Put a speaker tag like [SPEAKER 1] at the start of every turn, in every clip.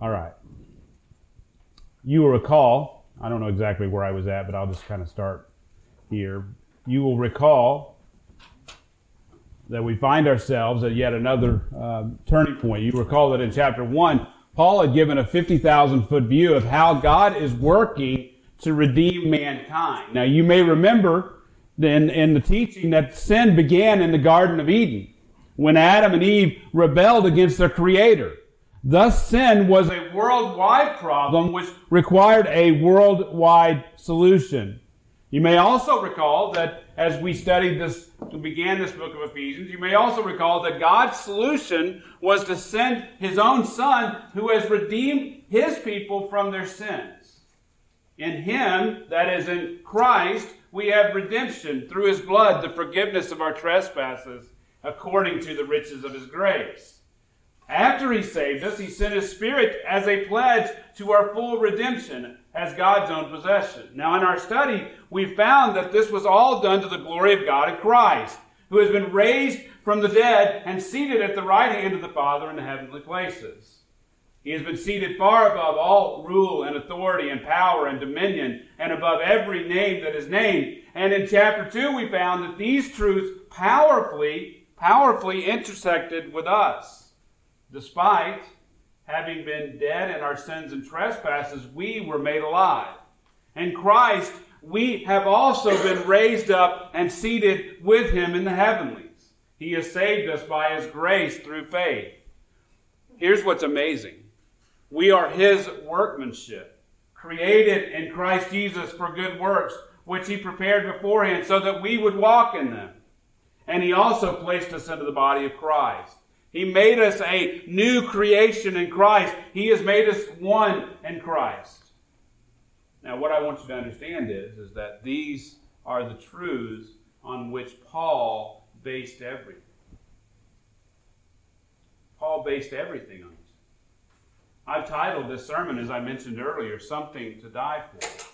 [SPEAKER 1] All right. You will recall, I don't know exactly where I was at, but I'll just kind of start here. You will recall that we find ourselves at yet another um, turning point. You recall that in chapter 1, Paul had given a 50,000 foot view of how God is working to redeem mankind. Now, you may remember in, in the teaching that sin began in the Garden of Eden when Adam and Eve rebelled against their Creator. Thus, sin was a worldwide problem which required a worldwide solution. You may also recall that as we studied this, began this book of Ephesians, you may also recall that God's solution was to send His own Son who has redeemed His people from their sins. In Him, that is in Christ, we have redemption through His blood, the forgiveness of our trespasses, according to the riches of His grace. After he saved us, he sent his Spirit as a pledge to our full redemption as God's own possession. Now, in our study, we found that this was all done to the glory of God in Christ, who has been raised from the dead and seated at the right hand of the Father in the heavenly places. He has been seated far above all rule and authority and power and dominion and above every name that is named. And in chapter 2, we found that these truths powerfully, powerfully intersected with us. Despite having been dead in our sins and trespasses, we were made alive. In Christ, we have also been raised up and seated with him in the heavenlies. He has saved us by his grace through faith. Here's what's amazing we are his workmanship, created in Christ Jesus for good works, which he prepared beforehand so that we would walk in them. And he also placed us into the body of Christ. He made us a new creation in Christ. He has made us one in Christ. Now, what I want you to understand is, is that these are the truths on which Paul based everything. Paul based everything on it. I've titled this sermon, as I mentioned earlier, Something to Die For.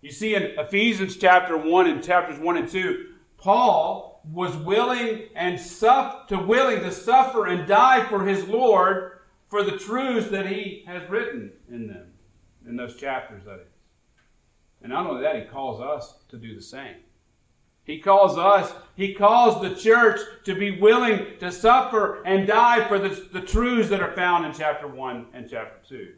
[SPEAKER 1] You see, in Ephesians chapter 1 and chapters 1 and 2, Paul was willing and suff- to willing to suffer and die for his Lord for the truths that he has written in them, in those chapters, that is. And not only that, he calls us to do the same. He calls us, he calls the church to be willing to suffer and die for the, the truths that are found in chapter 1 and chapter 2.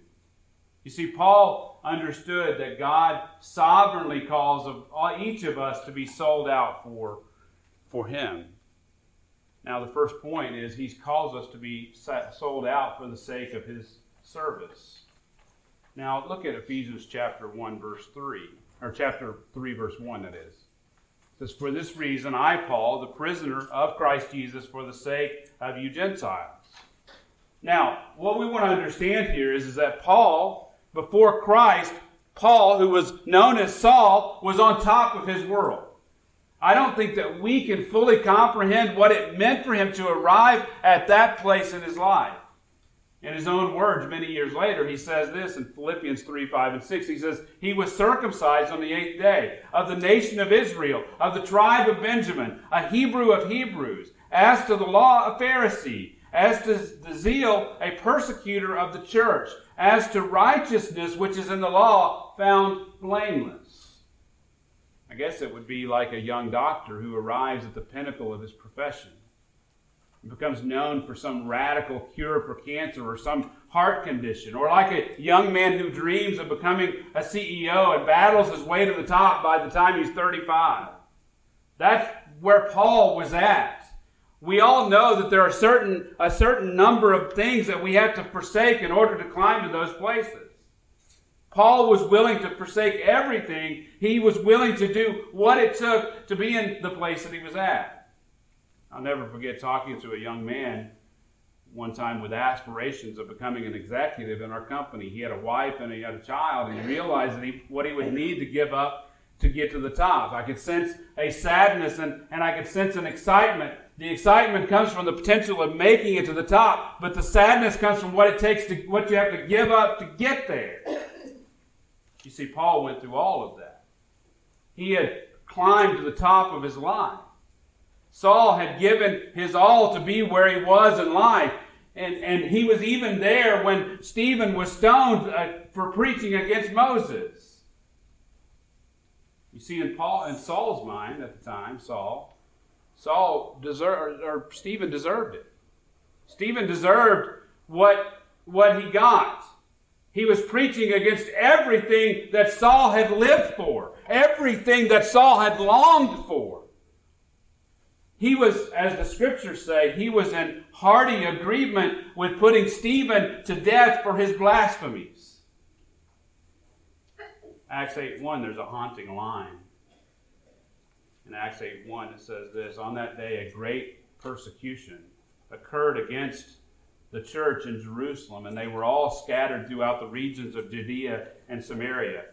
[SPEAKER 1] You see, Paul understood that God sovereignly calls each of us to be sold out for, for Him. Now, the first point is He's calls us to be sold out for the sake of His service. Now, look at Ephesians chapter 1, verse 3, or chapter 3, verse 1, that is. It says, For this reason, I, Paul, the prisoner of Christ Jesus, for the sake of you Gentiles. Now, what we want to understand here is, is that Paul before Christ, Paul, who was known as Saul, was on top of his world. I don't think that we can fully comprehend what it meant for him to arrive at that place in his life. In his own words, many years later, he says this in Philippians 3 5 and 6. He says, He was circumcised on the eighth day, of the nation of Israel, of the tribe of Benjamin, a Hebrew of Hebrews, as to the law, a Pharisee, as to the zeal, a persecutor of the church as to righteousness which is in the law, found blameless. I guess it would be like a young doctor who arrives at the pinnacle of his profession and becomes known for some radical cure for cancer or some heart condition, or like a young man who dreams of becoming a CEO and battles his way to the top by the time he's 35. That's where Paul was at. We all know that there are certain, a certain number of things that we have to forsake in order to climb to those places. Paul was willing to forsake everything. He was willing to do what it took to be in the place that he was at. I'll never forget talking to a young man one time with aspirations of becoming an executive in our company. He had a wife and he had a child, and he realized that he, what he would need to give up to get to the top. I could sense a sadness and, and I could sense an excitement the excitement comes from the potential of making it to the top, but the sadness comes from what it takes to, what you have to give up to get there. You see, Paul went through all of that. He had climbed to the top of his life. Saul had given his all to be where he was in life. and, and he was even there when Stephen was stoned uh, for preaching against Moses. You see, in Paul in Saul's mind at the time, Saul, Saul deserved, or Stephen deserved it. Stephen deserved what, what he got. He was preaching against everything that Saul had lived for, everything that Saul had longed for. He was, as the scriptures say, he was in hearty agreement with putting Stephen to death for his blasphemies. Acts 8 1, there's a haunting line. In Acts 8 1, it says this On that day, a great persecution occurred against the church in Jerusalem, and they were all scattered throughout the regions of Judea and Samaria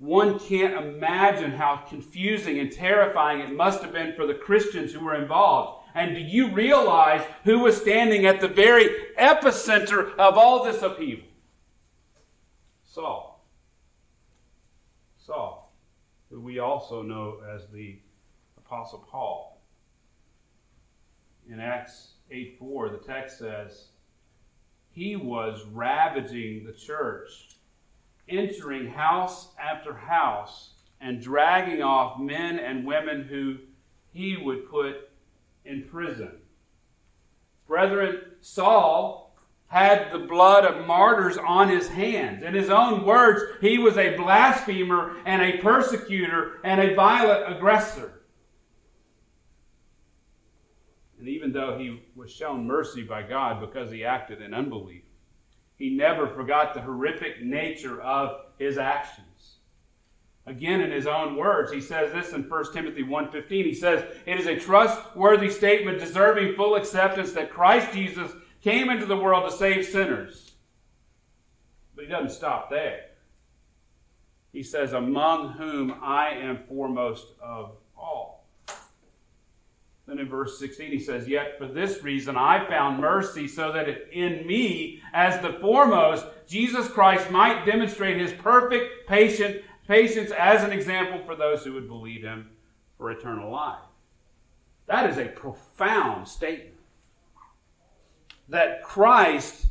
[SPEAKER 1] one can't imagine how confusing and terrifying it must have been for the Christians who were involved. And do you realize who was standing at the very epicenter of all this upheaval? Saul. Saul, who we also know as the Apostle Paul. In Acts 8 4, the text says, He was ravaging the church entering house after house and dragging off men and women who he would put in prison. Brethren, Saul had the blood of martyrs on his hands. In his own words, he was a blasphemer and a persecutor and a violent aggressor. And though he was shown mercy by God because he acted in unbelief, he never forgot the horrific nature of his actions. Again, in his own words, he says this in 1 Timothy 1.15. He says, It is a trustworthy statement deserving full acceptance that Christ Jesus came into the world to save sinners. But he doesn't stop there. He says, Among whom I am foremost of all. Then in verse 16 he says, Yet for this reason I found mercy, so that in me, as the foremost, Jesus Christ might demonstrate his perfect patient, patience as an example for those who would believe him for eternal life. That is a profound statement. That Christ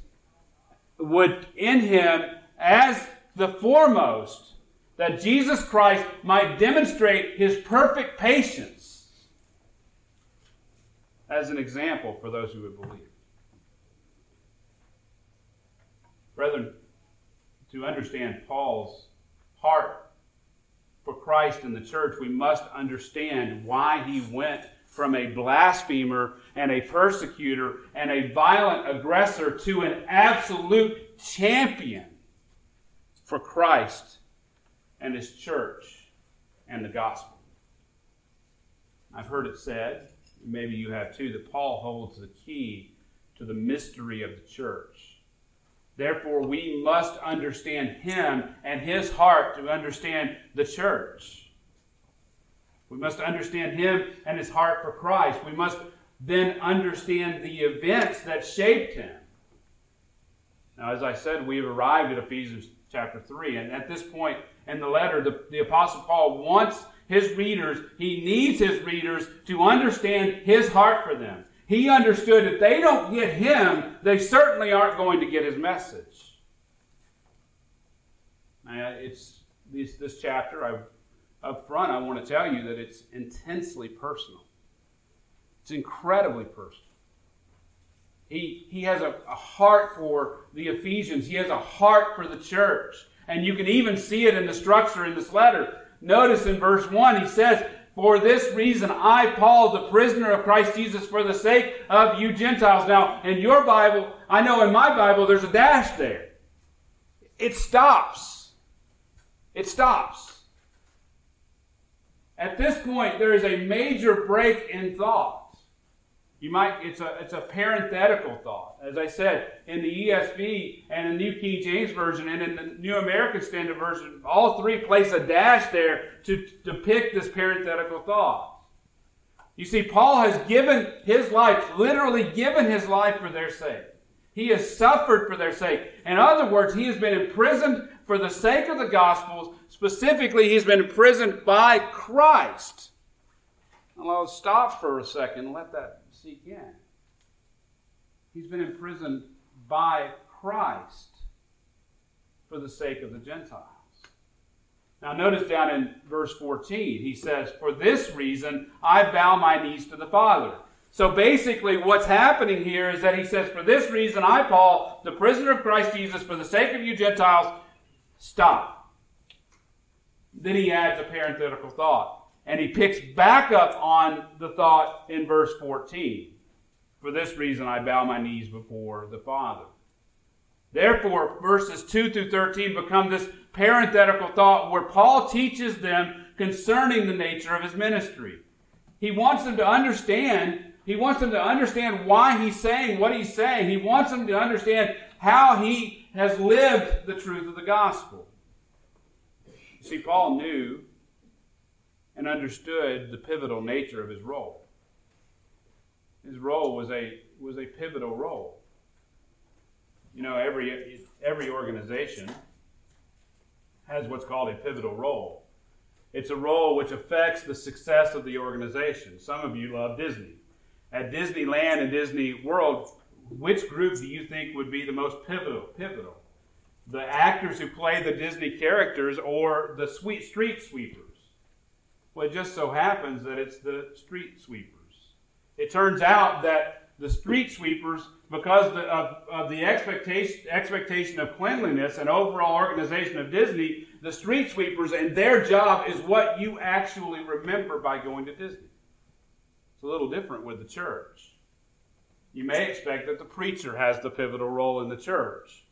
[SPEAKER 1] would, in him, as the foremost, that Jesus Christ might demonstrate his perfect patience as an example for those who would believe. Brethren, to understand Paul's heart for Christ and the church, we must understand why he went from a blasphemer and a persecutor and a violent aggressor to an absolute champion for Christ and his church and the gospel. I've heard it said maybe you have too, that Paul holds the key to the mystery of the church. Therefore, we must understand him and his heart to understand the church. We must understand him and his heart for Christ. We must then understand the events that shaped him. Now, as I said, we have arrived at Ephesians chapter 3, and at this point in the letter, the, the Apostle Paul wants his readers, he needs his readers to understand his heart for them. He understood if they don't get him, they certainly aren't going to get his message. Now, it's this, this chapter, I, up front, I want to tell you that it's intensely personal. It's incredibly personal. He, he has a, a heart for the Ephesians. He has a heart for the church. And you can even see it in the structure in this letter. Notice in verse 1, he says, For this reason, I, Paul, the prisoner of Christ Jesus, for the sake of you Gentiles. Now, in your Bible, I know in my Bible, there's a dash there. It stops. It stops. At this point, there is a major break in thought. You might, it's a, it's a parenthetical thought. As I said, in the ESV and the New King James Version and in the New American Standard Version, all three place a dash there to depict this parenthetical thought. You see, Paul has given his life, literally given his life for their sake. He has suffered for their sake. In other words, he has been imprisoned for the sake of the Gospels. Specifically, he's been imprisoned by Christ. I'll stop for a second let that in. He's been imprisoned by Christ for the sake of the Gentiles. Now, notice down in verse 14, he says, For this reason I bow my knees to the Father. So basically, what's happening here is that he says, For this reason I, Paul, the prisoner of Christ Jesus, for the sake of you Gentiles, stop. Then he adds a parenthetical thought. And he picks back up on the thought in verse 14. For this reason I bow my knees before the Father. Therefore, verses 2 through 13 become this parenthetical thought where Paul teaches them concerning the nature of his ministry. He wants them to understand, he wants them to understand why he's saying what he's saying. He wants them to understand how he has lived the truth of the gospel. You see, Paul knew and understood the pivotal nature of his role. His role was a, was a pivotal role. You know, every, every organization has what's called a pivotal role. It's a role which affects the success of the organization. Some of you love Disney. At Disneyland and Disney World, which group do you think would be the most pivotal? Pivotal. The actors who play the Disney characters or the sweet street sweepers? Well, it just so happens that it's the street sweepers. It turns out that the street sweepers, because of, of the expectation, expectation of cleanliness and overall organization of Disney, the street sweepers and their job is what you actually remember by going to Disney. It's a little different with the church. You may expect that the preacher has the pivotal role in the church.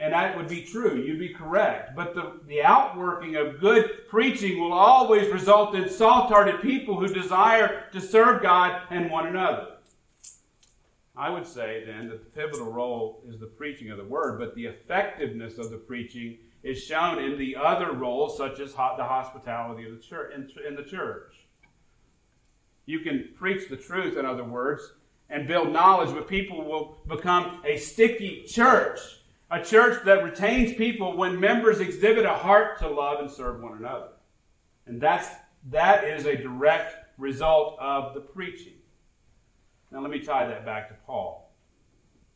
[SPEAKER 1] And that would be true. You'd be correct. But the, the outworking of good preaching will always result in soft hearted people who desire to serve God and one another. I would say then that the pivotal role is the preaching of the word, but the effectiveness of the preaching is shown in the other roles, such as the hospitality of the church in the church. You can preach the truth, in other words, and build knowledge, but people will become a sticky church, a church that retains people when members exhibit a heart to love and serve one another. And that's that is a direct result of the preaching. Now let me tie that back to Paul.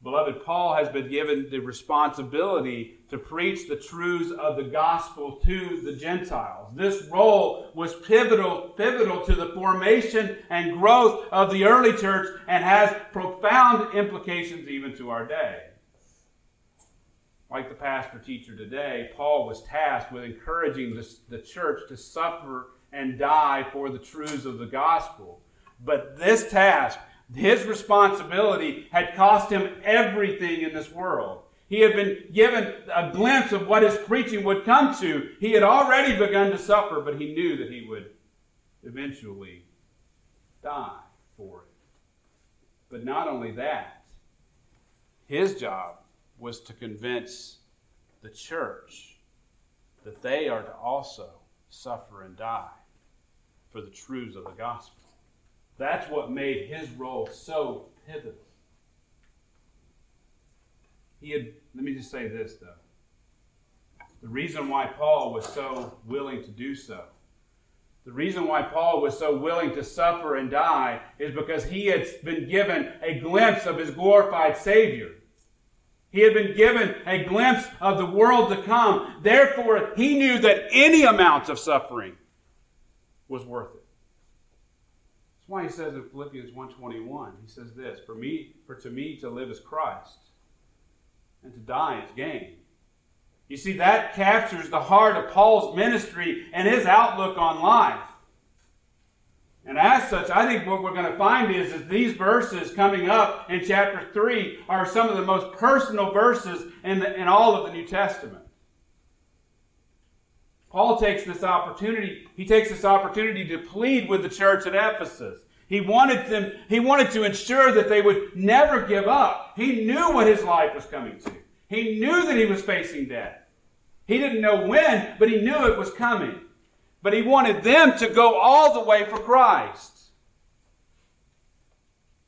[SPEAKER 1] Beloved, Paul has been given the responsibility to preach the truths of the gospel to the Gentiles. This role was pivotal, pivotal to the formation and growth of the early church and has profound implications even to our day. Like the pastor teacher today, Paul was tasked with encouraging the, the church to suffer and die for the truths of the gospel. But this task his responsibility had cost him everything in this world. He had been given a glimpse of what his preaching would come to. He had already begun to suffer, but he knew that he would eventually die for it. But not only that, his job was to convince the church that they are to also suffer and die for the truths of the gospel. That's what made his role so pivotal. He had, let me just say this though. The reason why Paul was so willing to do so, the reason why Paul was so willing to suffer and die is because he had been given a glimpse of his glorified Savior. He had been given a glimpse of the world to come. Therefore, he knew that any amount of suffering was worth it. That's why he says in Philippians 1.21, he says this, For me, for to me to live is Christ, and to die is gain. You see, that captures the heart of Paul's ministry and his outlook on life. And as such, I think what we're going to find is that these verses coming up in chapter 3 are some of the most personal verses in, the, in all of the New Testament. Paul takes this opportunity, he takes this opportunity to plead with the church at Ephesus. He wanted them, he wanted to ensure that they would never give up. He knew what his life was coming to. He knew that he was facing death. He didn't know when, but he knew it was coming. But he wanted them to go all the way for Christ.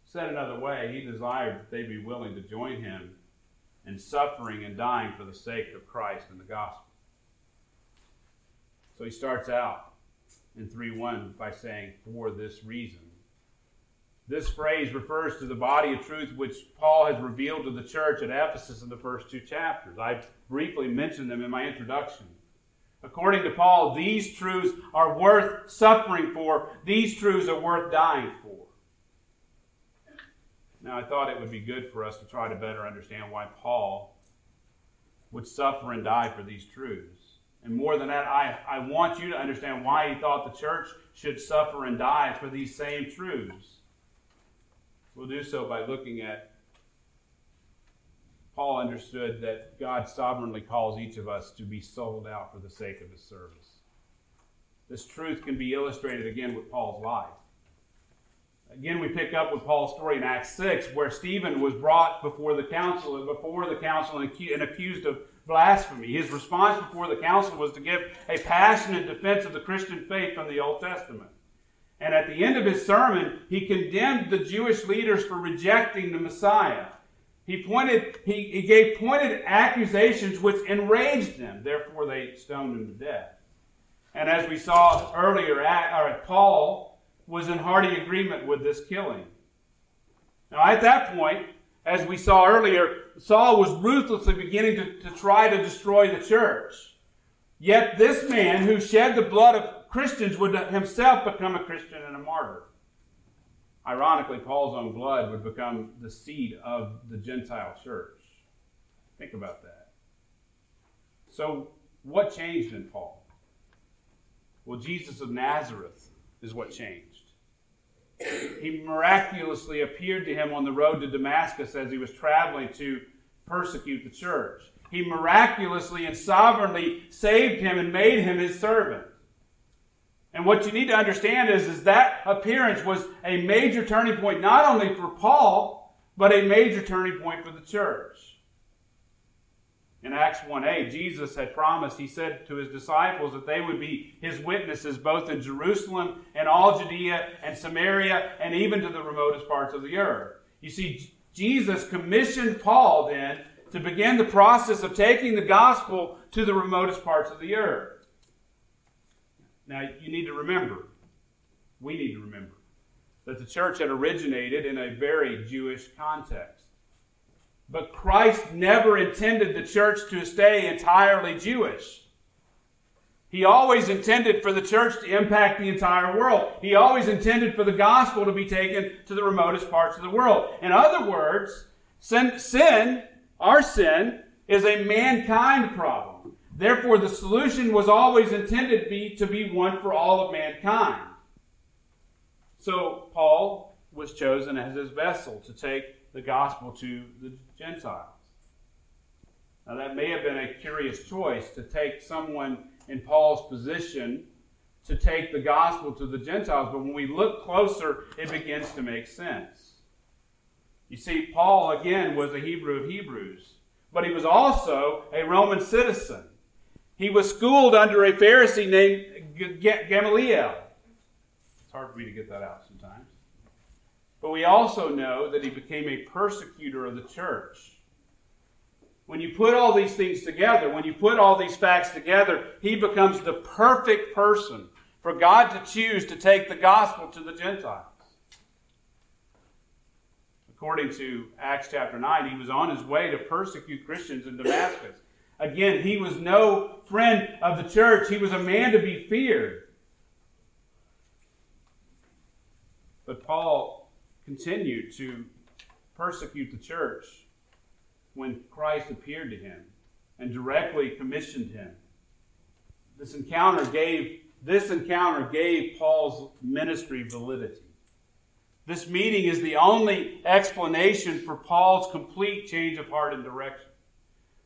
[SPEAKER 1] Said another way, he desired that they be willing to join him in suffering and dying for the sake of Christ and the gospel. So he starts out in 3 1 by saying, For this reason, This phrase refers to the body of truth which Paul has revealed to the church at Ephesus in the first two chapters. I briefly mentioned them in my introduction. According to Paul, these truths are worth suffering for, these truths are worth dying for. Now, I thought it would be good for us to try to better understand why Paul would suffer and die for these truths. And more than that, I, I want you to understand why he thought the church should suffer and die for these same truths. We'll do so by looking at Paul understood that God sovereignly calls each of us to be sold out for the sake of his service. This truth can be illustrated again with Paul's life. Again, we pick up with Paul's story in Acts 6, where Stephen was brought before the council and before the council and accused of blasphemy. His response before the council was to give a passionate defense of the Christian faith from the Old Testament. And at the end of his sermon, he condemned the Jewish leaders for rejecting the Messiah. He pointed, he, he gave pointed accusations which enraged them. Therefore, they stoned him to death. And as we saw earlier, Paul was in hearty agreement with this killing. Now, at that point, as we saw earlier, Saul was ruthlessly beginning to, to try to destroy the church. Yet this man who shed the blood of Christians would himself become a Christian and a martyr. Ironically, Paul's own blood would become the seed of the Gentile church. Think about that. So, what changed in Paul? Well, Jesus of Nazareth is what changed. He miraculously appeared to him on the road to Damascus as he was traveling to persecute the church. He miraculously and sovereignly saved him and made him his servant. And what you need to understand is, is that appearance was a major turning point, not only for Paul, but a major turning point for the church. In Acts 1a, Jesus had promised, he said to his disciples that they would be his witnesses both in Jerusalem and all Judea and Samaria and even to the remotest parts of the earth. You see, Jesus commissioned Paul then to begin the process of taking the gospel to the remotest parts of the earth. Now, you need to remember, we need to remember, that the church had originated in a very Jewish context. But Christ never intended the church to stay entirely Jewish. He always intended for the church to impact the entire world. He always intended for the gospel to be taken to the remotest parts of the world. In other words, sin, sin our sin, is a mankind problem. Therefore, the solution was always intended to be, to be one for all of mankind. So, Paul was chosen as his vessel to take the gospel to the Gentiles. Now, that may have been a curious choice to take someone in Paul's position to take the gospel to the Gentiles, but when we look closer, it begins to make sense. You see, Paul, again, was a Hebrew of Hebrews, but he was also a Roman citizen. He was schooled under a Pharisee named Gamaliel. It's hard for me to get that out sometimes. But we also know that he became a persecutor of the church. When you put all these things together, when you put all these facts together, he becomes the perfect person for God to choose to take the gospel to the Gentiles. According to Acts chapter 9, he was on his way to persecute Christians in Damascus. Again, he was no friend of the church, he was a man to be feared. But Paul continued to persecute the church when Christ appeared to him and directly commissioned him. This encounter gave this encounter gave Paul's ministry validity. This meeting is the only explanation for Paul's complete change of heart and direction.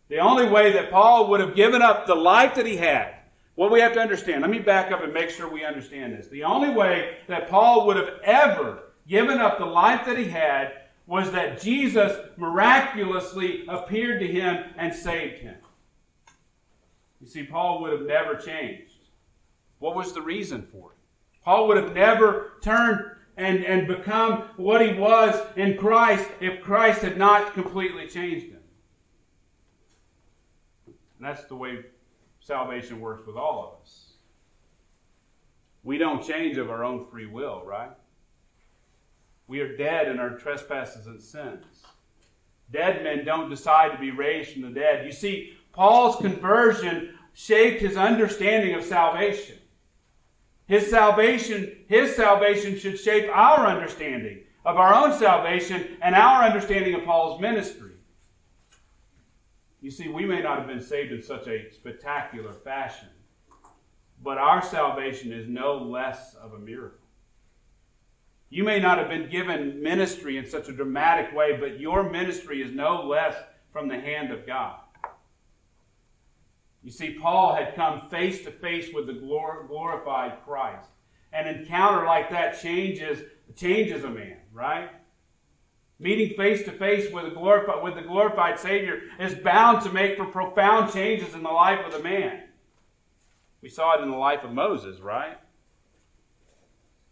[SPEAKER 1] The only way that Paul would have given up the life that he had, what we have to understand, let me back up and make sure we understand this. The only way that Paul would have ever given up the life that he had was that Jesus miraculously appeared to him and saved him. You see, Paul would have never changed. What was the reason for it? Paul would have never turned and, and become what he was in Christ if Christ had not completely changed him. And that's the way salvation works with all of us. We don't change of our own free will, right? We are dead in our trespasses and sins. Dead men don't decide to be raised from the dead. You see, Paul's conversion shaped his understanding of salvation. His salvation, his salvation should shape our understanding of our own salvation and our understanding of Paul's ministry. You see, we may not have been saved in such a spectacular fashion, but our salvation is no less of a miracle. You may not have been given ministry in such a dramatic way, but your ministry is no less from the hand of God. You see, Paul had come face to face with the glorified Christ. An encounter like that changes, changes a man, right? Meeting face to face with the glorified Savior is bound to make for profound changes in the life of the man. We saw it in the life of Moses, right?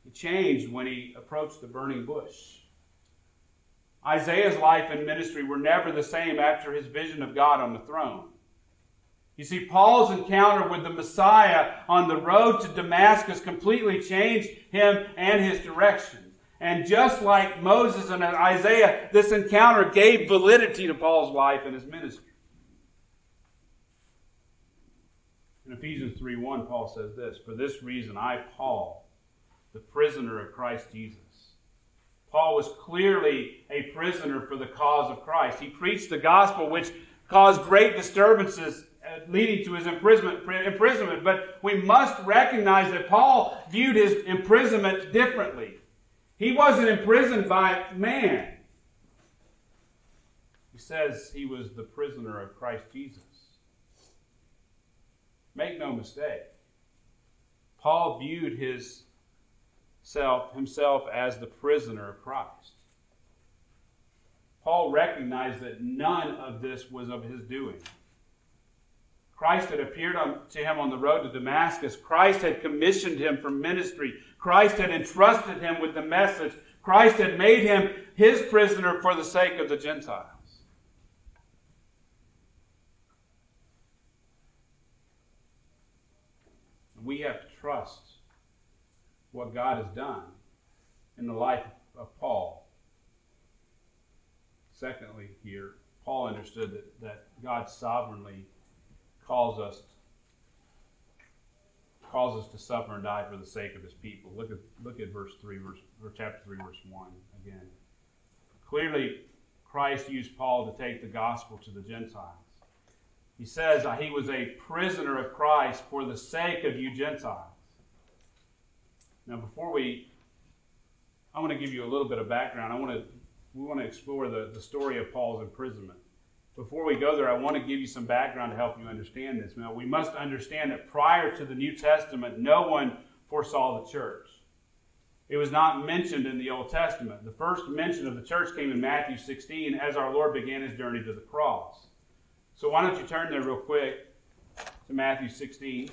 [SPEAKER 1] He changed when he approached the burning bush. Isaiah's life and ministry were never the same after his vision of God on the throne. You see, Paul's encounter with the Messiah on the road to Damascus completely changed him and his direction. And just like Moses and Isaiah, this encounter gave validity to Paul's life and his ministry. In Ephesians 3:1, Paul says this For this reason, I, Paul, the prisoner of Christ Jesus. Paul was clearly a prisoner for the cause of Christ. He preached the gospel, which caused great disturbances uh, leading to his imprisonment, imprisonment. But we must recognize that Paul viewed his imprisonment differently. He wasn't imprisoned by man. He says he was the prisoner of Christ Jesus. Make no mistake. Paul viewed his self, himself as the prisoner of Christ. Paul recognized that none of this was of his doing. Christ had appeared on, to him on the road to Damascus. Christ had commissioned him for ministry. Christ had entrusted him with the message. Christ had made him his prisoner for the sake of the Gentiles. We have to trust what God has done in the life of Paul. Secondly, here, Paul understood that, that God sovereignly calls us calls us to suffer and die for the sake of his people. Look at look at verse three, verse or chapter three, verse one again. Clearly, Christ used Paul to take the gospel to the Gentiles. He says he was a prisoner of Christ for the sake of you Gentiles. Now, before we, I want to give you a little bit of background. I want to we want to explore the, the story of Paul's imprisonment before we go there, I want to give you some background to help you understand this. Now, we must understand that prior to the New Testament, no one foresaw the church. It was not mentioned in the Old Testament. The first mention of the church came in Matthew 16 as our Lord began his journey to the cross. So, why don't you turn there real quick to Matthew 16.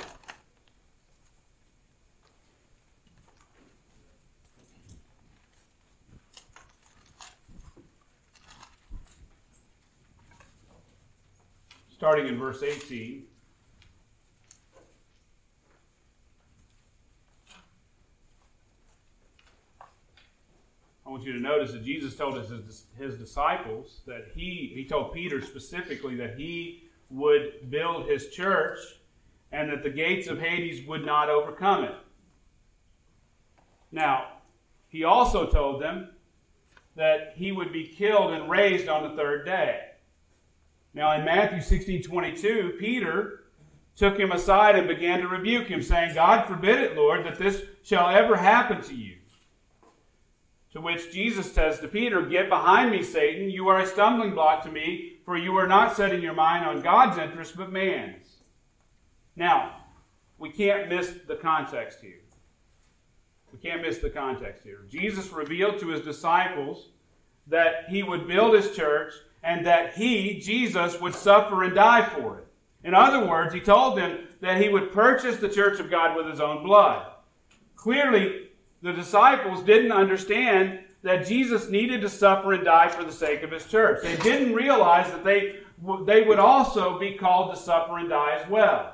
[SPEAKER 1] Starting in verse 18. I want you to notice that Jesus told his, his disciples that he, he told Peter specifically that he would build his church and that the gates of Hades would not overcome it. Now, he also told them that he would be killed and raised on the third day. Now, in Matthew 16 22, Peter took him aside and began to rebuke him, saying, God forbid it, Lord, that this shall ever happen to you. To which Jesus says to Peter, Get behind me, Satan. You are a stumbling block to me, for you are not setting your mind on God's interest, but man's. Now, we can't miss the context here. We can't miss the context here. Jesus revealed to his disciples that he would build his church and that he, Jesus, would suffer and die for it. In other words, he told them that he would purchase the church of God with his own blood. Clearly, the disciples didn't understand that Jesus needed to suffer and die for the sake of his church. They didn't realize that they, they would also be called to suffer and die as well.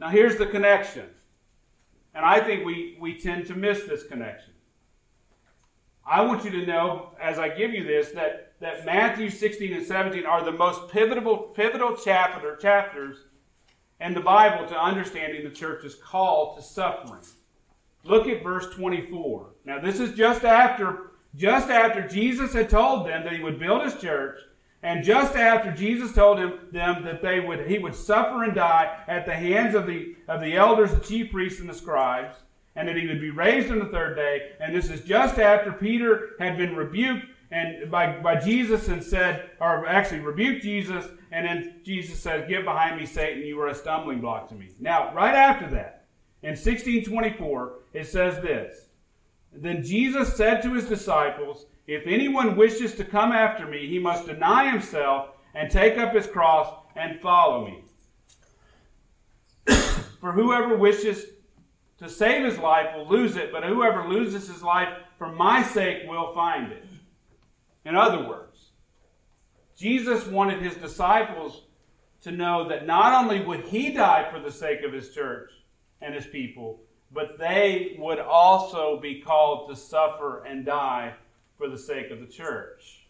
[SPEAKER 1] Now, here's the connection. And I think we, we tend to miss this connection. I want you to know, as I give you this, that, that Matthew 16 and 17 are the most pivotal, pivotal chapter, chapters in the Bible to understanding the church's call to suffering. Look at verse 24. Now, this is just after, just after Jesus had told them that he would build his church, and just after Jesus told him, them that they would, he would suffer and die at the hands of the, of the elders, the chief priests, and the scribes and that he would be raised on the third day. And this is just after Peter had been rebuked and by, by Jesus and said, or actually rebuked Jesus, and then Jesus said, Get behind me, Satan, you are a stumbling block to me. Now, right after that, in 1624, it says this Then Jesus said to his disciples, If anyone wishes to come after me, he must deny himself and take up his cross and follow me. For whoever wishes to save his life will lose it, but whoever loses his life for my sake will find it. In other words, Jesus wanted his disciples to know that not only would he die for the sake of his church and his people, but they would also be called to suffer and die for the sake of the church.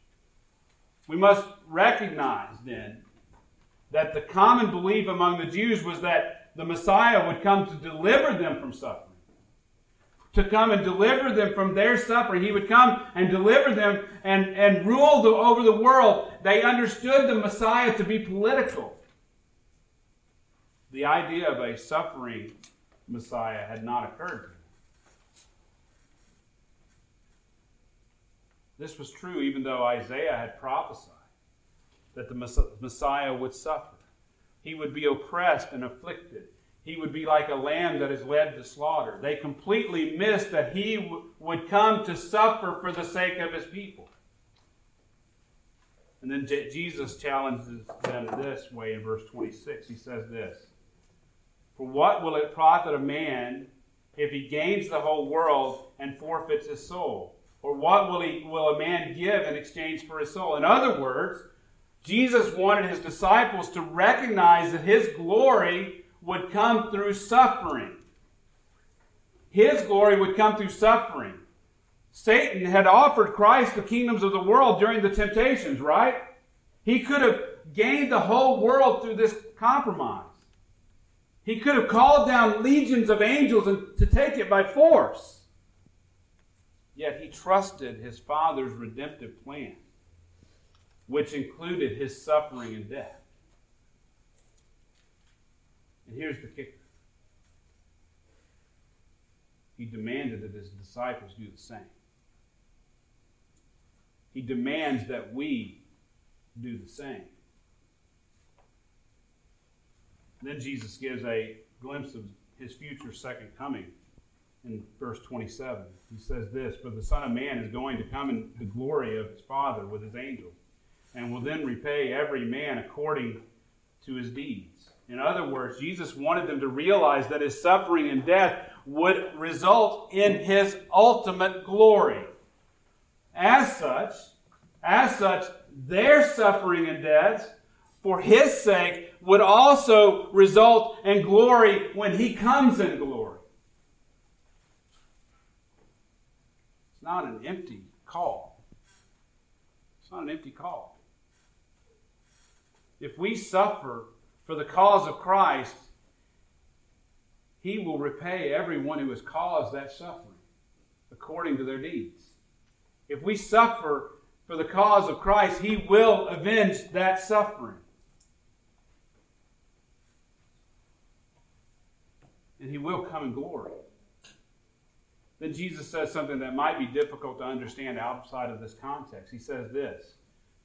[SPEAKER 1] We must recognize then that the common belief among the Jews was that the Messiah would come to deliver them from suffering. To come and deliver them from their suffering. He would come and deliver them and, and rule the, over the world. They understood the Messiah to be political. The idea of a suffering Messiah had not occurred to them. This was true even though Isaiah had prophesied that the Messiah would suffer. He would be oppressed and afflicted. He would be like a lamb that is led to slaughter. They completely missed that he w- would come to suffer for the sake of his people. And then J- Jesus challenges them this way in verse 26. He says this For what will it profit a man if he gains the whole world and forfeits his soul? Or what will, he, will a man give in exchange for his soul? In other words, Jesus wanted his disciples to recognize that his glory would come through suffering. His glory would come through suffering. Satan had offered Christ the kingdoms of the world during the temptations, right? He could have gained the whole world through this compromise. He could have called down legions of angels and to take it by force. Yet he trusted his Father's redemptive plan which included his suffering and death. And here's the kicker he demanded that his disciples do the same. He demands that we do the same. Then Jesus gives a glimpse of his future second coming in verse 27. He says this For the Son of Man is going to come in the glory of his Father with his angels and will then repay every man according to his deeds. In other words, Jesus wanted them to realize that his suffering and death would result in his ultimate glory. As such, as such, their suffering and death for his sake would also result in glory when he comes in glory. It's not an empty call. It's not an empty call if we suffer for the cause of Christ, He will repay everyone who has caused that suffering according to their deeds. If we suffer for the cause of Christ, He will avenge that suffering. And He will come in glory. Then Jesus says something that might be difficult to understand outside of this context. He says this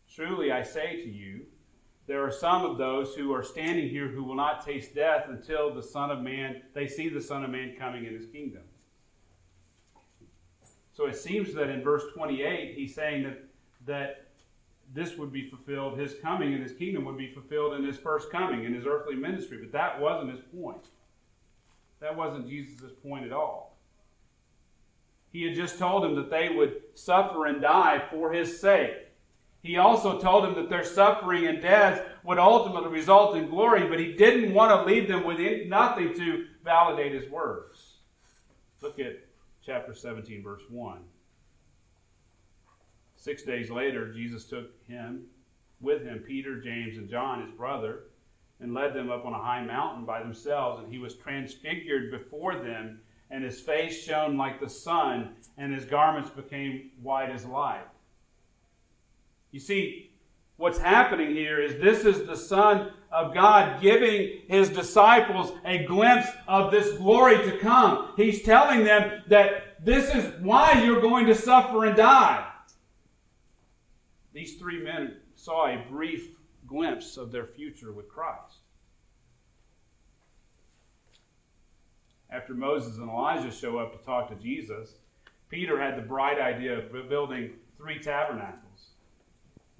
[SPEAKER 1] Truly I say to you, there are some of those who are standing here who will not taste death until the Son of Man, they see the Son of Man coming in his kingdom. So it seems that in verse 28, he's saying that, that this would be fulfilled, his coming and his kingdom would be fulfilled in his first coming, in his earthly ministry. But that wasn't his point. That wasn't Jesus' point at all. He had just told them that they would suffer and die for his sake. He also told them that their suffering and death would ultimately result in glory, but he didn't want to leave them with nothing to validate his words. Look at chapter 17, verse 1. Six days later, Jesus took him, with him, Peter, James, and John, his brother, and led them up on a high mountain by themselves. And he was transfigured before them, and his face shone like the sun, and his garments became white as light. You see, what's happening here is this is the Son of God giving his disciples a glimpse of this glory to come. He's telling them that this is why you're going to suffer and die. These three men saw a brief glimpse of their future with Christ. After Moses and Elijah show up to talk to Jesus, Peter had the bright idea of building three tabernacles.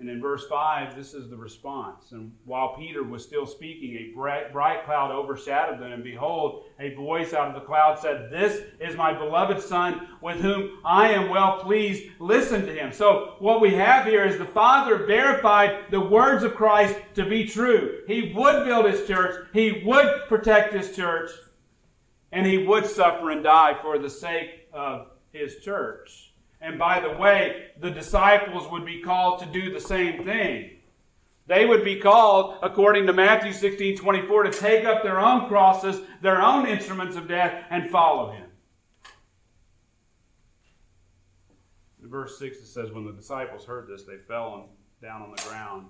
[SPEAKER 1] And in verse 5, this is the response. And while Peter was still speaking, a bright, bright, cloud overshadowed them. And behold, a voice out of the cloud said, This is my beloved Son, with whom I am well pleased. Listen to him. So, what we have here is the Father verified the words of Christ to be true. He would build his church, he would protect his church, and he would suffer and die for the sake of his church. And by the way, the disciples would be called to do the same thing. They would be called, according to Matthew 16 24, to take up their own crosses, their own instruments of death, and follow him. In verse 6, it says, When the disciples heard this, they fell down on the ground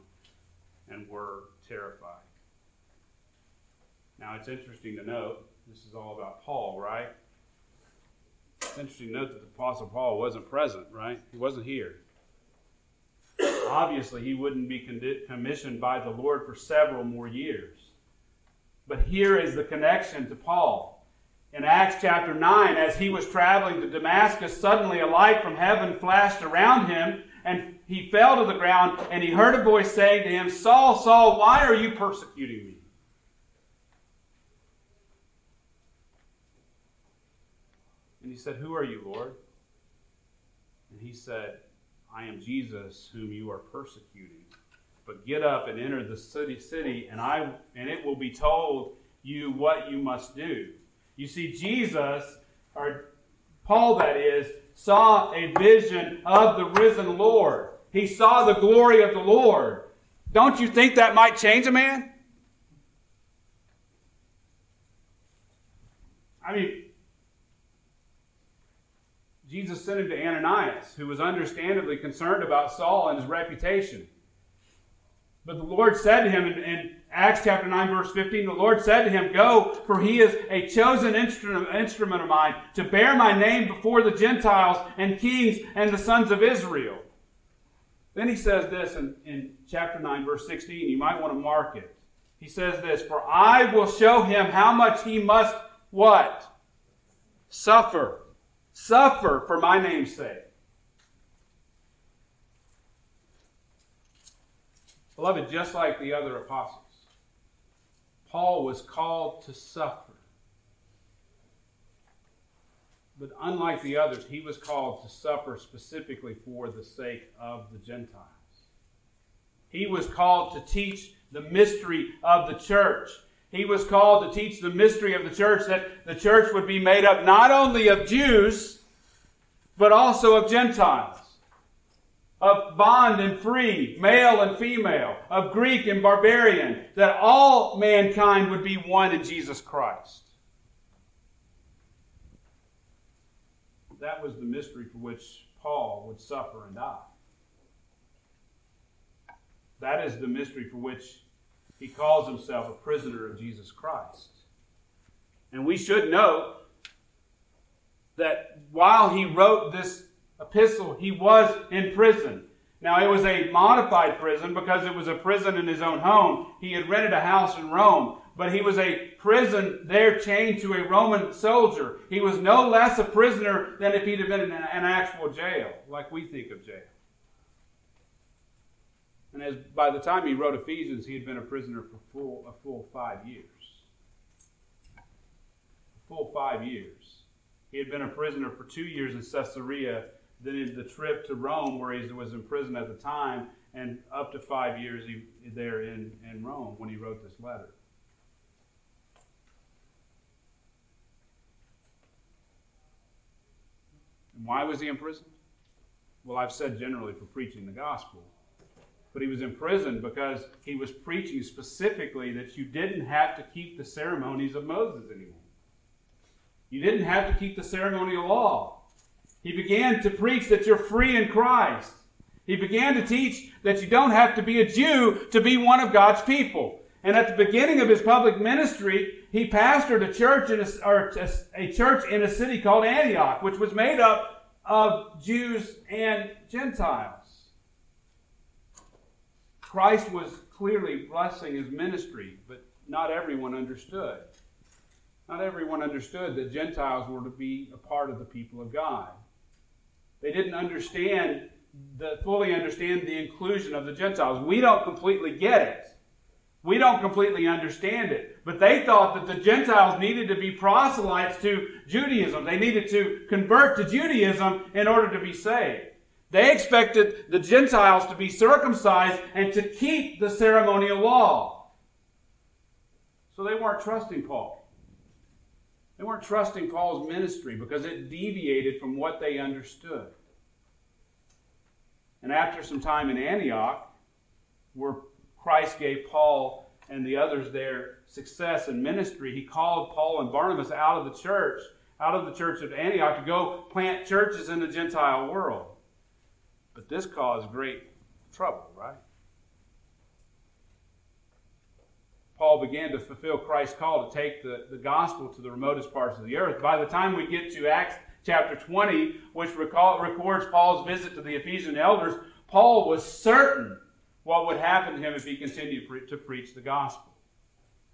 [SPEAKER 1] and were terrified. Now, it's interesting to note, this is all about Paul, right? It's interesting to note that the Apostle Paul wasn't present, right? He wasn't here. Obviously, he wouldn't be commissioned by the Lord for several more years. But here is the connection to Paul. In Acts chapter 9, as he was traveling to Damascus, suddenly a light from heaven flashed around him, and he fell to the ground, and he heard a voice saying to him, Saul, Saul, why are you persecuting me? And he said, Who are you, Lord? And he said, I am Jesus whom you are persecuting. But get up and enter the city, city and I and it will be told you what you must do. You see, Jesus, or Paul that is, saw a vision of the risen Lord. He saw the glory of the Lord. Don't you think that might change a man? I mean, Jesus sent him to Ananias, who was understandably concerned about Saul and his reputation. But the Lord said to him in, in, Acts chapter 9, verse 15, the Lord said to him, Go, for he is a chosen instrument, of mine to bear my name before the Gentiles and kings and the sons of Israel. Then he says this in, in chapter 9, verse 16. You might want to mark it. He says this, For I will show him how much he must what? Suffer Suffer for my name's sake. Beloved, just like the other apostles, Paul was called to suffer. But unlike the others, he was called to suffer specifically for the sake of the Gentiles. He was called to teach the mystery of the church. He was called to teach the mystery of the church that the church would be made up not only of Jews, but also of Gentiles, of bond and free, male and female, of Greek and barbarian, that all mankind would be one in Jesus Christ. That was the mystery for which Paul would suffer and die. That is the mystery for which he calls himself a prisoner of Jesus Christ. And we should note that while he wrote this epistle, he was in prison. Now, it was a modified prison because it was a prison in his own home. He had rented a house in Rome, but he was a prison there chained to a Roman soldier. He was no less a prisoner than if he'd have been in an actual jail, like we think of jail. And as by the time he wrote Ephesians, he had been a prisoner for full, a full five years. A full five years. He had been a prisoner for two years in Caesarea, then in the trip to Rome, where he was in prison at the time, and up to five years he, there in, in Rome when he wrote this letter. And why was he in prison? well, I've said generally for preaching the gospel. But he was imprisoned because he was preaching specifically that you didn't have to keep the ceremonies of Moses anymore. You didn't have to keep the ceremonial law. He began to preach that you're free in Christ. He began to teach that you don't have to be a Jew to be one of God's people. And at the beginning of his public ministry, he pastored a church in a, or a church in a city called Antioch, which was made up of Jews and Gentiles. Christ was clearly blessing his ministry, but not everyone understood. Not everyone understood that Gentiles were to be a part of the people of God. They didn't understand the fully understand the inclusion of the Gentiles. We don't completely get it. We don't completely understand it. But they thought that the Gentiles needed to be proselytes to Judaism. They needed to convert to Judaism in order to be saved. They expected the Gentiles to be circumcised and to keep the ceremonial law. So they weren't trusting Paul. They weren't trusting Paul's ministry because it deviated from what they understood. And after some time in Antioch, where Christ gave Paul and the others their success in ministry, he called Paul and Barnabas out of the church, out of the church of Antioch, to go plant churches in the Gentile world. But this caused great trouble, right? Paul began to fulfill Christ's call to take the, the gospel to the remotest parts of the earth. By the time we get to Acts chapter 20, which recall, records Paul's visit to the Ephesian elders, Paul was certain what would happen to him if he continued to preach the gospel.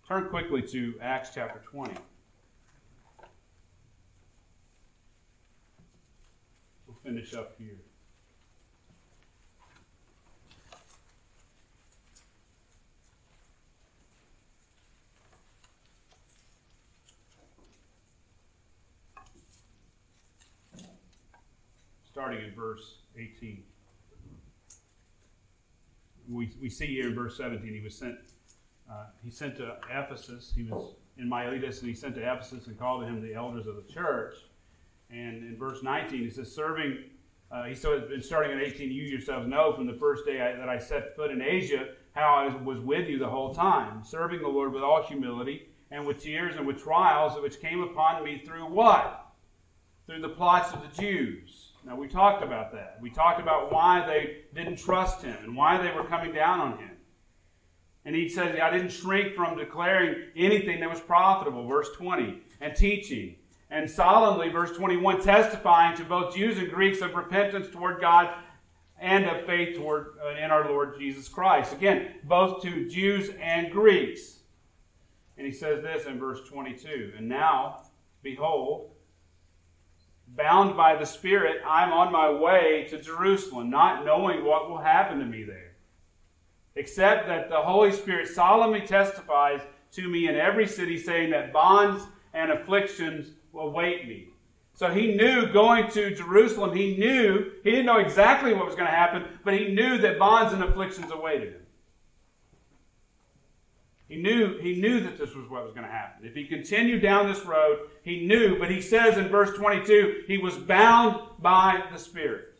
[SPEAKER 1] Turn quickly to Acts chapter 20. We'll finish up here. Starting in verse 18 we, we see here in verse 17, he was sent, uh, he sent to Ephesus. He was in Miletus, and he sent to Ephesus and called to him the elders of the church. And in verse 19, he says, serving, uh, he said, starting at 18, you yourselves know from the first day I, that I set foot in Asia how I was with you the whole time, serving the Lord with all humility and with tears and with trials which came upon me through what? Through the plots of the Jews now, we talked about that. We talked about why they didn't trust him and why they were coming down on him. And he says, I didn't shrink from declaring anything that was profitable, verse 20, and teaching. And solemnly, verse 21, testifying to both Jews and Greeks of repentance toward God and of faith toward uh, in our Lord Jesus Christ. Again, both to Jews and Greeks. And he says this in verse 22 And now, behold, bound by the Spirit, I'm on my way to Jerusalem, not knowing what will happen to me there. Except that the Holy Spirit solemnly testifies to me in every city, saying that bonds and afflictions await me. So he knew going to Jerusalem, he knew, he didn't know exactly what was going to happen, but he knew that bonds and afflictions awaited him. He knew, he knew that this was what was going to happen. If he continued down this road, he knew, but he says in verse 22, he was bound by the Spirit.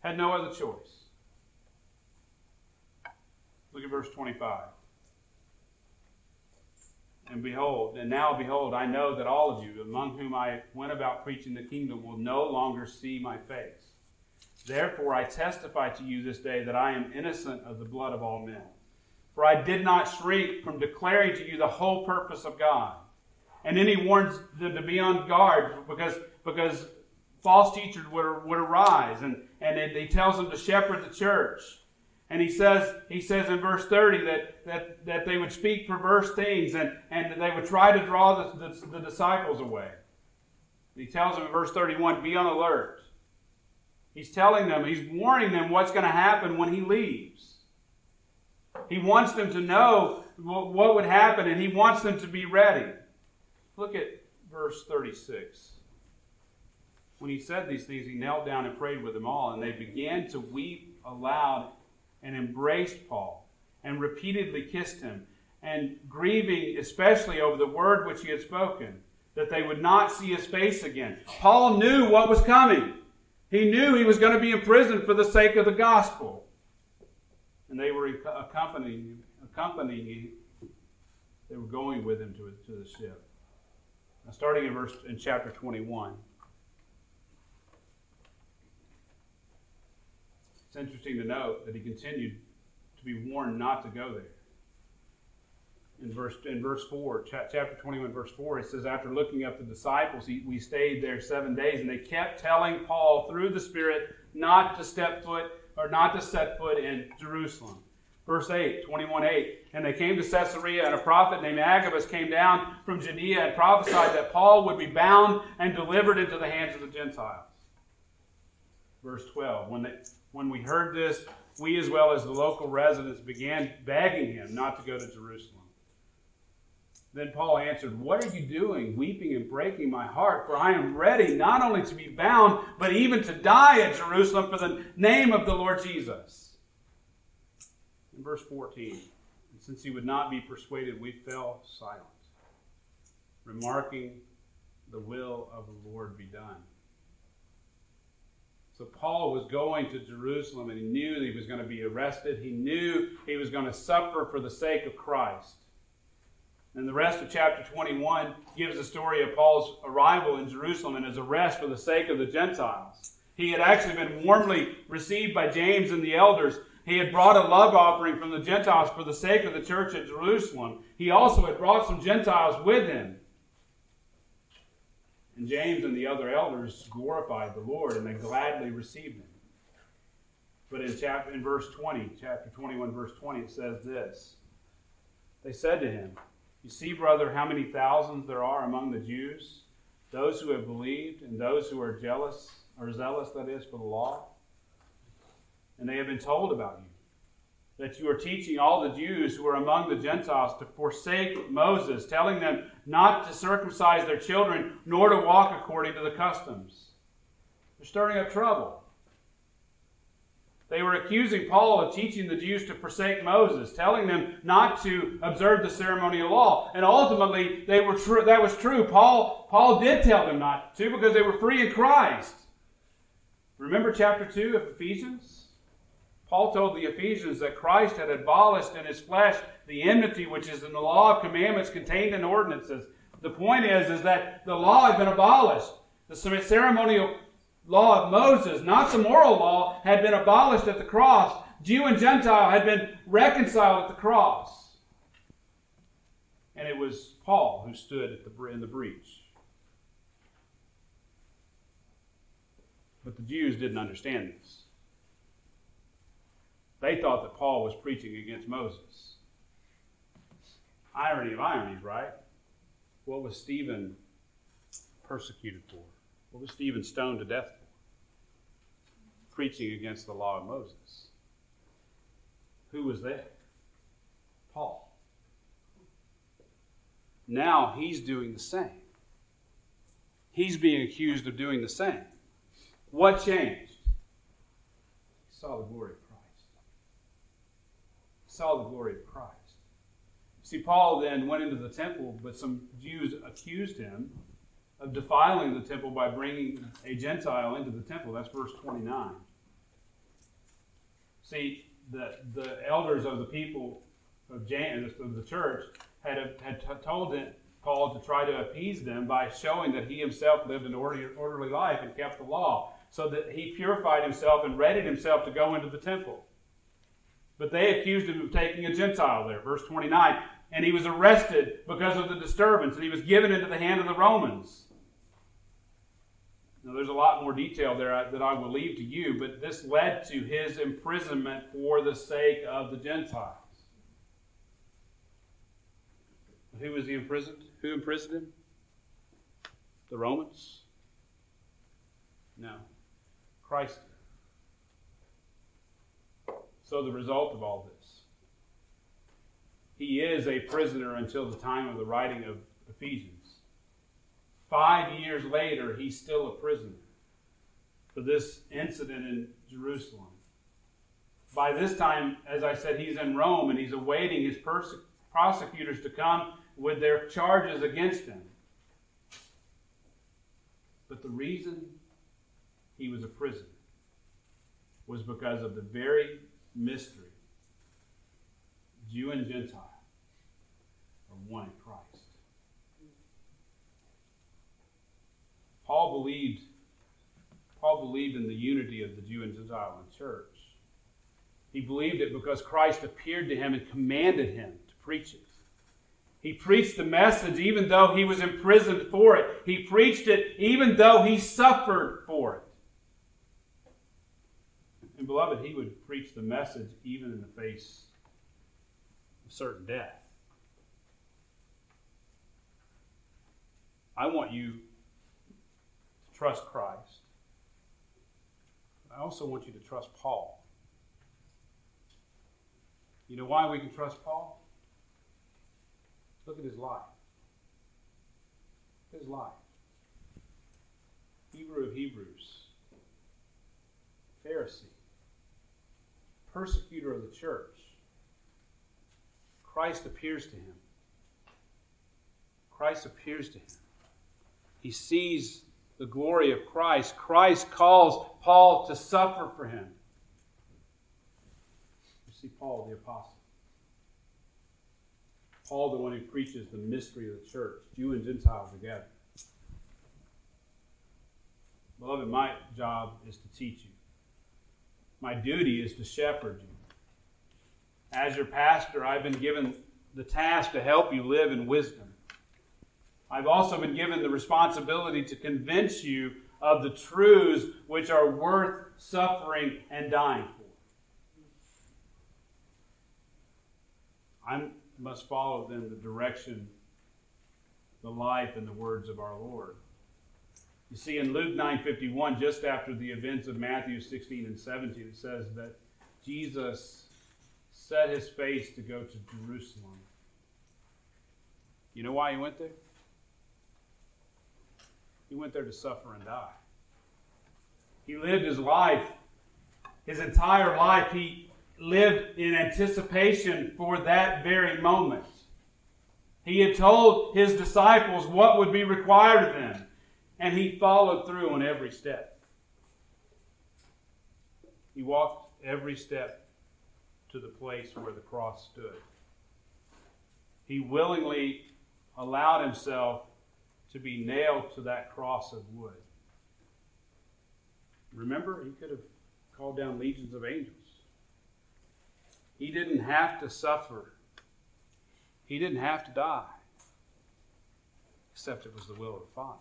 [SPEAKER 1] Had no other choice. Look at verse 25. And behold, and now behold, I know that all of you, among whom I went about preaching the kingdom, will no longer see my face. Therefore, I testify to you this day that I am innocent of the blood of all men. For I did not shrink from declaring to you the whole purpose of God. And then he warns them to be on guard because, because false teachers would, would arise. And, and he tells them to shepherd the church. And he says, he says in verse 30 that, that, that they would speak perverse things and, and they would try to draw the, the, the disciples away. He tells them in verse 31 be on alert. He's telling them, he's warning them what's going to happen when he leaves. He wants them to know what would happen, and he wants them to be ready. Look at verse 36. When he said these things, he knelt down and prayed with them all, and they began to weep aloud and embraced Paul and repeatedly kissed him, and grieving especially over the word which he had spoken, that they would not see his face again. Paul knew what was coming. He knew he was going to be imprisoned for the sake of the gospel. And they were accompanying, accompanying they were going with him to, to the ship. Now, starting in verse in chapter 21. It's interesting to note that he continued to be warned not to go there. In verse, in verse 4, chapter 21, verse 4, it says, After looking up the disciples, he, we stayed there seven days, and they kept telling Paul through the Spirit not to step foot or not to set foot in Jerusalem. Verse 8, 21 8. And they came to Caesarea, and a prophet named Agabus came down from Judea and prophesied that Paul would be bound and delivered into the hands of the Gentiles. Verse 12. When, they, when we heard this, we as well as the local residents began begging him not to go to Jerusalem. Then Paul answered, What are you doing, weeping and breaking my heart? For I am ready not only to be bound, but even to die at Jerusalem for the name of the Lord Jesus. In verse 14, and since he would not be persuaded, we fell silent, remarking, The will of the Lord be done. So Paul was going to Jerusalem and he knew that he was going to be arrested. He knew he was going to suffer for the sake of Christ. And the rest of chapter 21 gives the story of Paul's arrival in Jerusalem and his arrest for the sake of the Gentiles. He had actually been warmly received by James and the elders. He had brought a love offering from the Gentiles for the sake of the church at Jerusalem. He also had brought some Gentiles with him. And James and the other elders glorified the Lord and they gladly received him. But in chapter in verse 20, chapter 21, verse 20, it says this. They said to him, You see, brother, how many thousands there are among the Jews, those who have believed, and those who are jealous, or zealous, that is, for the law. And they have been told about you that you are teaching all the Jews who are among the Gentiles to forsake Moses, telling them not to circumcise their children, nor to walk according to the customs. They're stirring up trouble. They were accusing Paul of teaching the Jews to forsake Moses, telling them not to observe the ceremonial law. And ultimately, they were true, that was true. Paul, Paul did tell them not to because they were free in Christ. Remember chapter 2 of Ephesians? Paul told the Ephesians that Christ had abolished in his flesh the enmity which is in the law of commandments contained in ordinances. The point is, is that the law had been abolished. The ceremonial law of Moses, not the moral law, had been abolished at the cross. Jew and Gentile had been reconciled at the cross. And it was Paul who stood the, in the breach. But the Jews didn't understand this. They thought that Paul was preaching against Moses. Irony of ironies, right? What was Stephen persecuted for? What was Stephen stoned to death for? Preaching against the law of Moses. Who was there? Paul. Now he's doing the same. He's being accused of doing the same. What changed? He saw the glory of Christ. He saw the glory of Christ. See, Paul then went into the temple, but some Jews accused him of defiling the temple by bringing a Gentile into the temple. That's verse 29. See, the, the elders of the people of, James, of the church had, had told Paul to try to appease them by showing that he himself lived an orderly life and kept the law, so that he purified himself and readied himself to go into the temple. But they accused him of taking a Gentile there. Verse 29. And he was arrested because of the disturbance, and he was given into the hand of the Romans. Now, there's a lot more detail there that I will leave to you, but this led to his imprisonment for the sake of the Gentiles. Who was he imprisoned? Who imprisoned him? The Romans? No. Christ so, the result of all this, he is a prisoner until the time of the writing of Ephesians. Five years later, he's still a prisoner for this incident in Jerusalem. By this time, as I said, he's in Rome and he's awaiting his perse- prosecutors to come with their charges against him. But the reason he was a prisoner was because of the very mystery Jew and Gentile are one in Christ. Paul believed Paul believed in the unity of the Jew and Gentile in the church. He believed it because Christ appeared to him and commanded him to preach it. He preached the message even though he was imprisoned for it. He preached it even though he suffered for it. And beloved, he would preach the message even in the face of certain death. I want you trust Christ. I also want you to trust Paul. You know why we can trust Paul? Look at his life. His life. Hebrew of Hebrews. Pharisee. Persecutor of the church. Christ appears to him. Christ appears to him. He sees the glory of Christ. Christ calls Paul to suffer for him. You see Paul the apostle. Paul, the one who preaches the mystery of the church, Jew and Gentile together. Beloved, my job is to teach you. My duty is to shepherd you. As your pastor, I've been given the task to help you live in wisdom. I've also been given the responsibility to convince you of the truths which are worth suffering and dying for. I'm must follow then the direction, the life, and the words of our Lord. You see, in Luke 9:51, just after the events of Matthew 16 and 17, it says that Jesus set his face to go to Jerusalem. You know why he went there? He went there to suffer and die. He lived his life, his entire life. He lived in anticipation for that very moment. He had told his disciples what would be required of them, and he followed through on every step. He walked every step to the place where the cross stood. He willingly allowed himself to be nailed to that cross of wood. Remember, he could have called down legions of angels. He didn't have to suffer. He didn't have to die. Except it was the will of the Father.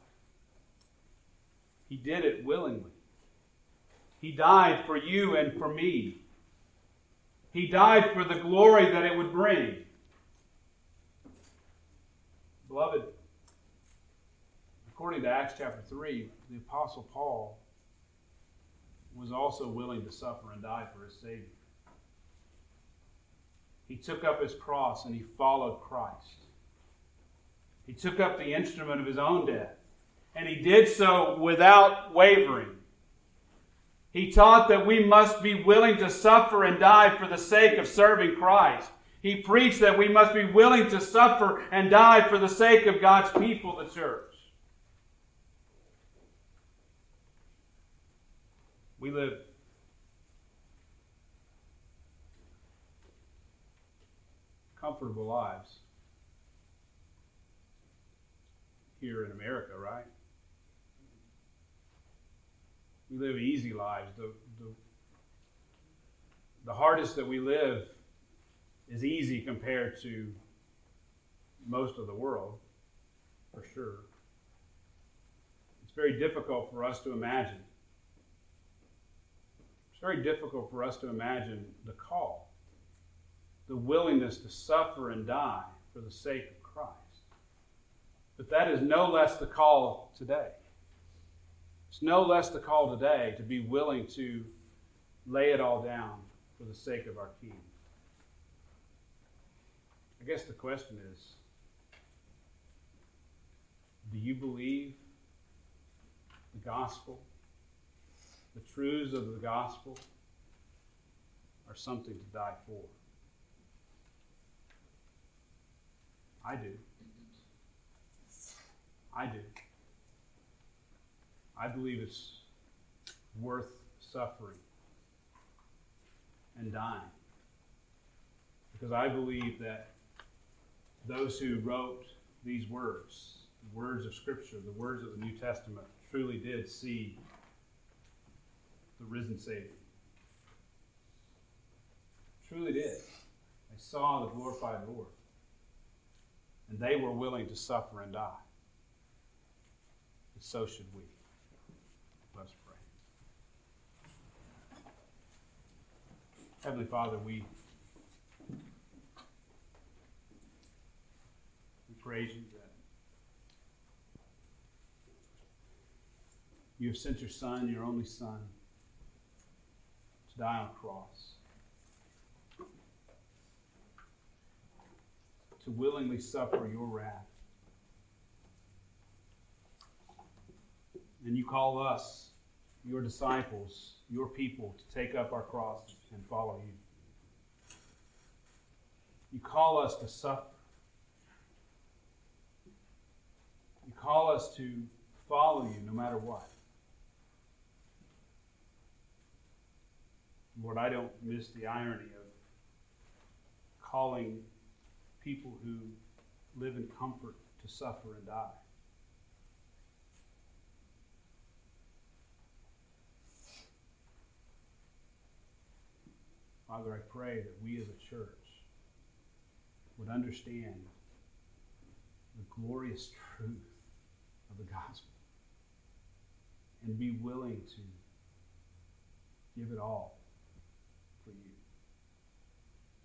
[SPEAKER 1] He did it willingly. He died for you and for me. He died for the glory that it would bring. Beloved, according to Acts chapter 3, the Apostle Paul was also willing to suffer and die for his Savior. He took up his cross and he followed Christ. He took up the instrument of his own death, and he did so without wavering. He taught that we must be willing to suffer and die for the sake of serving Christ. He preached that we must be willing to suffer and die for the sake of God's people, the church. We live comfortable lives here in America, right? We live easy lives. The, the, the hardest that we live is easy compared to most of the world, for sure. It's very difficult for us to imagine. It's very difficult for us to imagine the call the willingness to suffer and die for the sake of Christ. But that is no less the call today. It's no less the call today to be willing to lay it all down for the sake of our King. I guess the question is do you believe the gospel? The truths of the gospel are something to die for. I do. I do. I believe it's worth suffering and dying. Because I believe that those who wrote these words, the words of Scripture, the words of the New Testament, truly did see the risen Savior. Truly did. They saw the glorified Lord. And they were willing to suffer and die. And so should we. Let's pray. Heavenly Father, we, we praise you that you have sent your Son, your only Son, die on a cross. To willingly suffer your wrath. And you call us, your disciples, your people, to take up our cross and follow you. You call us to suffer. You call us to follow you no matter what. Lord, I don't miss the irony of calling people who live in comfort to suffer and die. Father, I pray that we as a church would understand the glorious truth of the gospel and be willing to give it all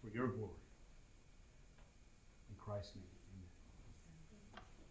[SPEAKER 1] for your glory. In Christ's name.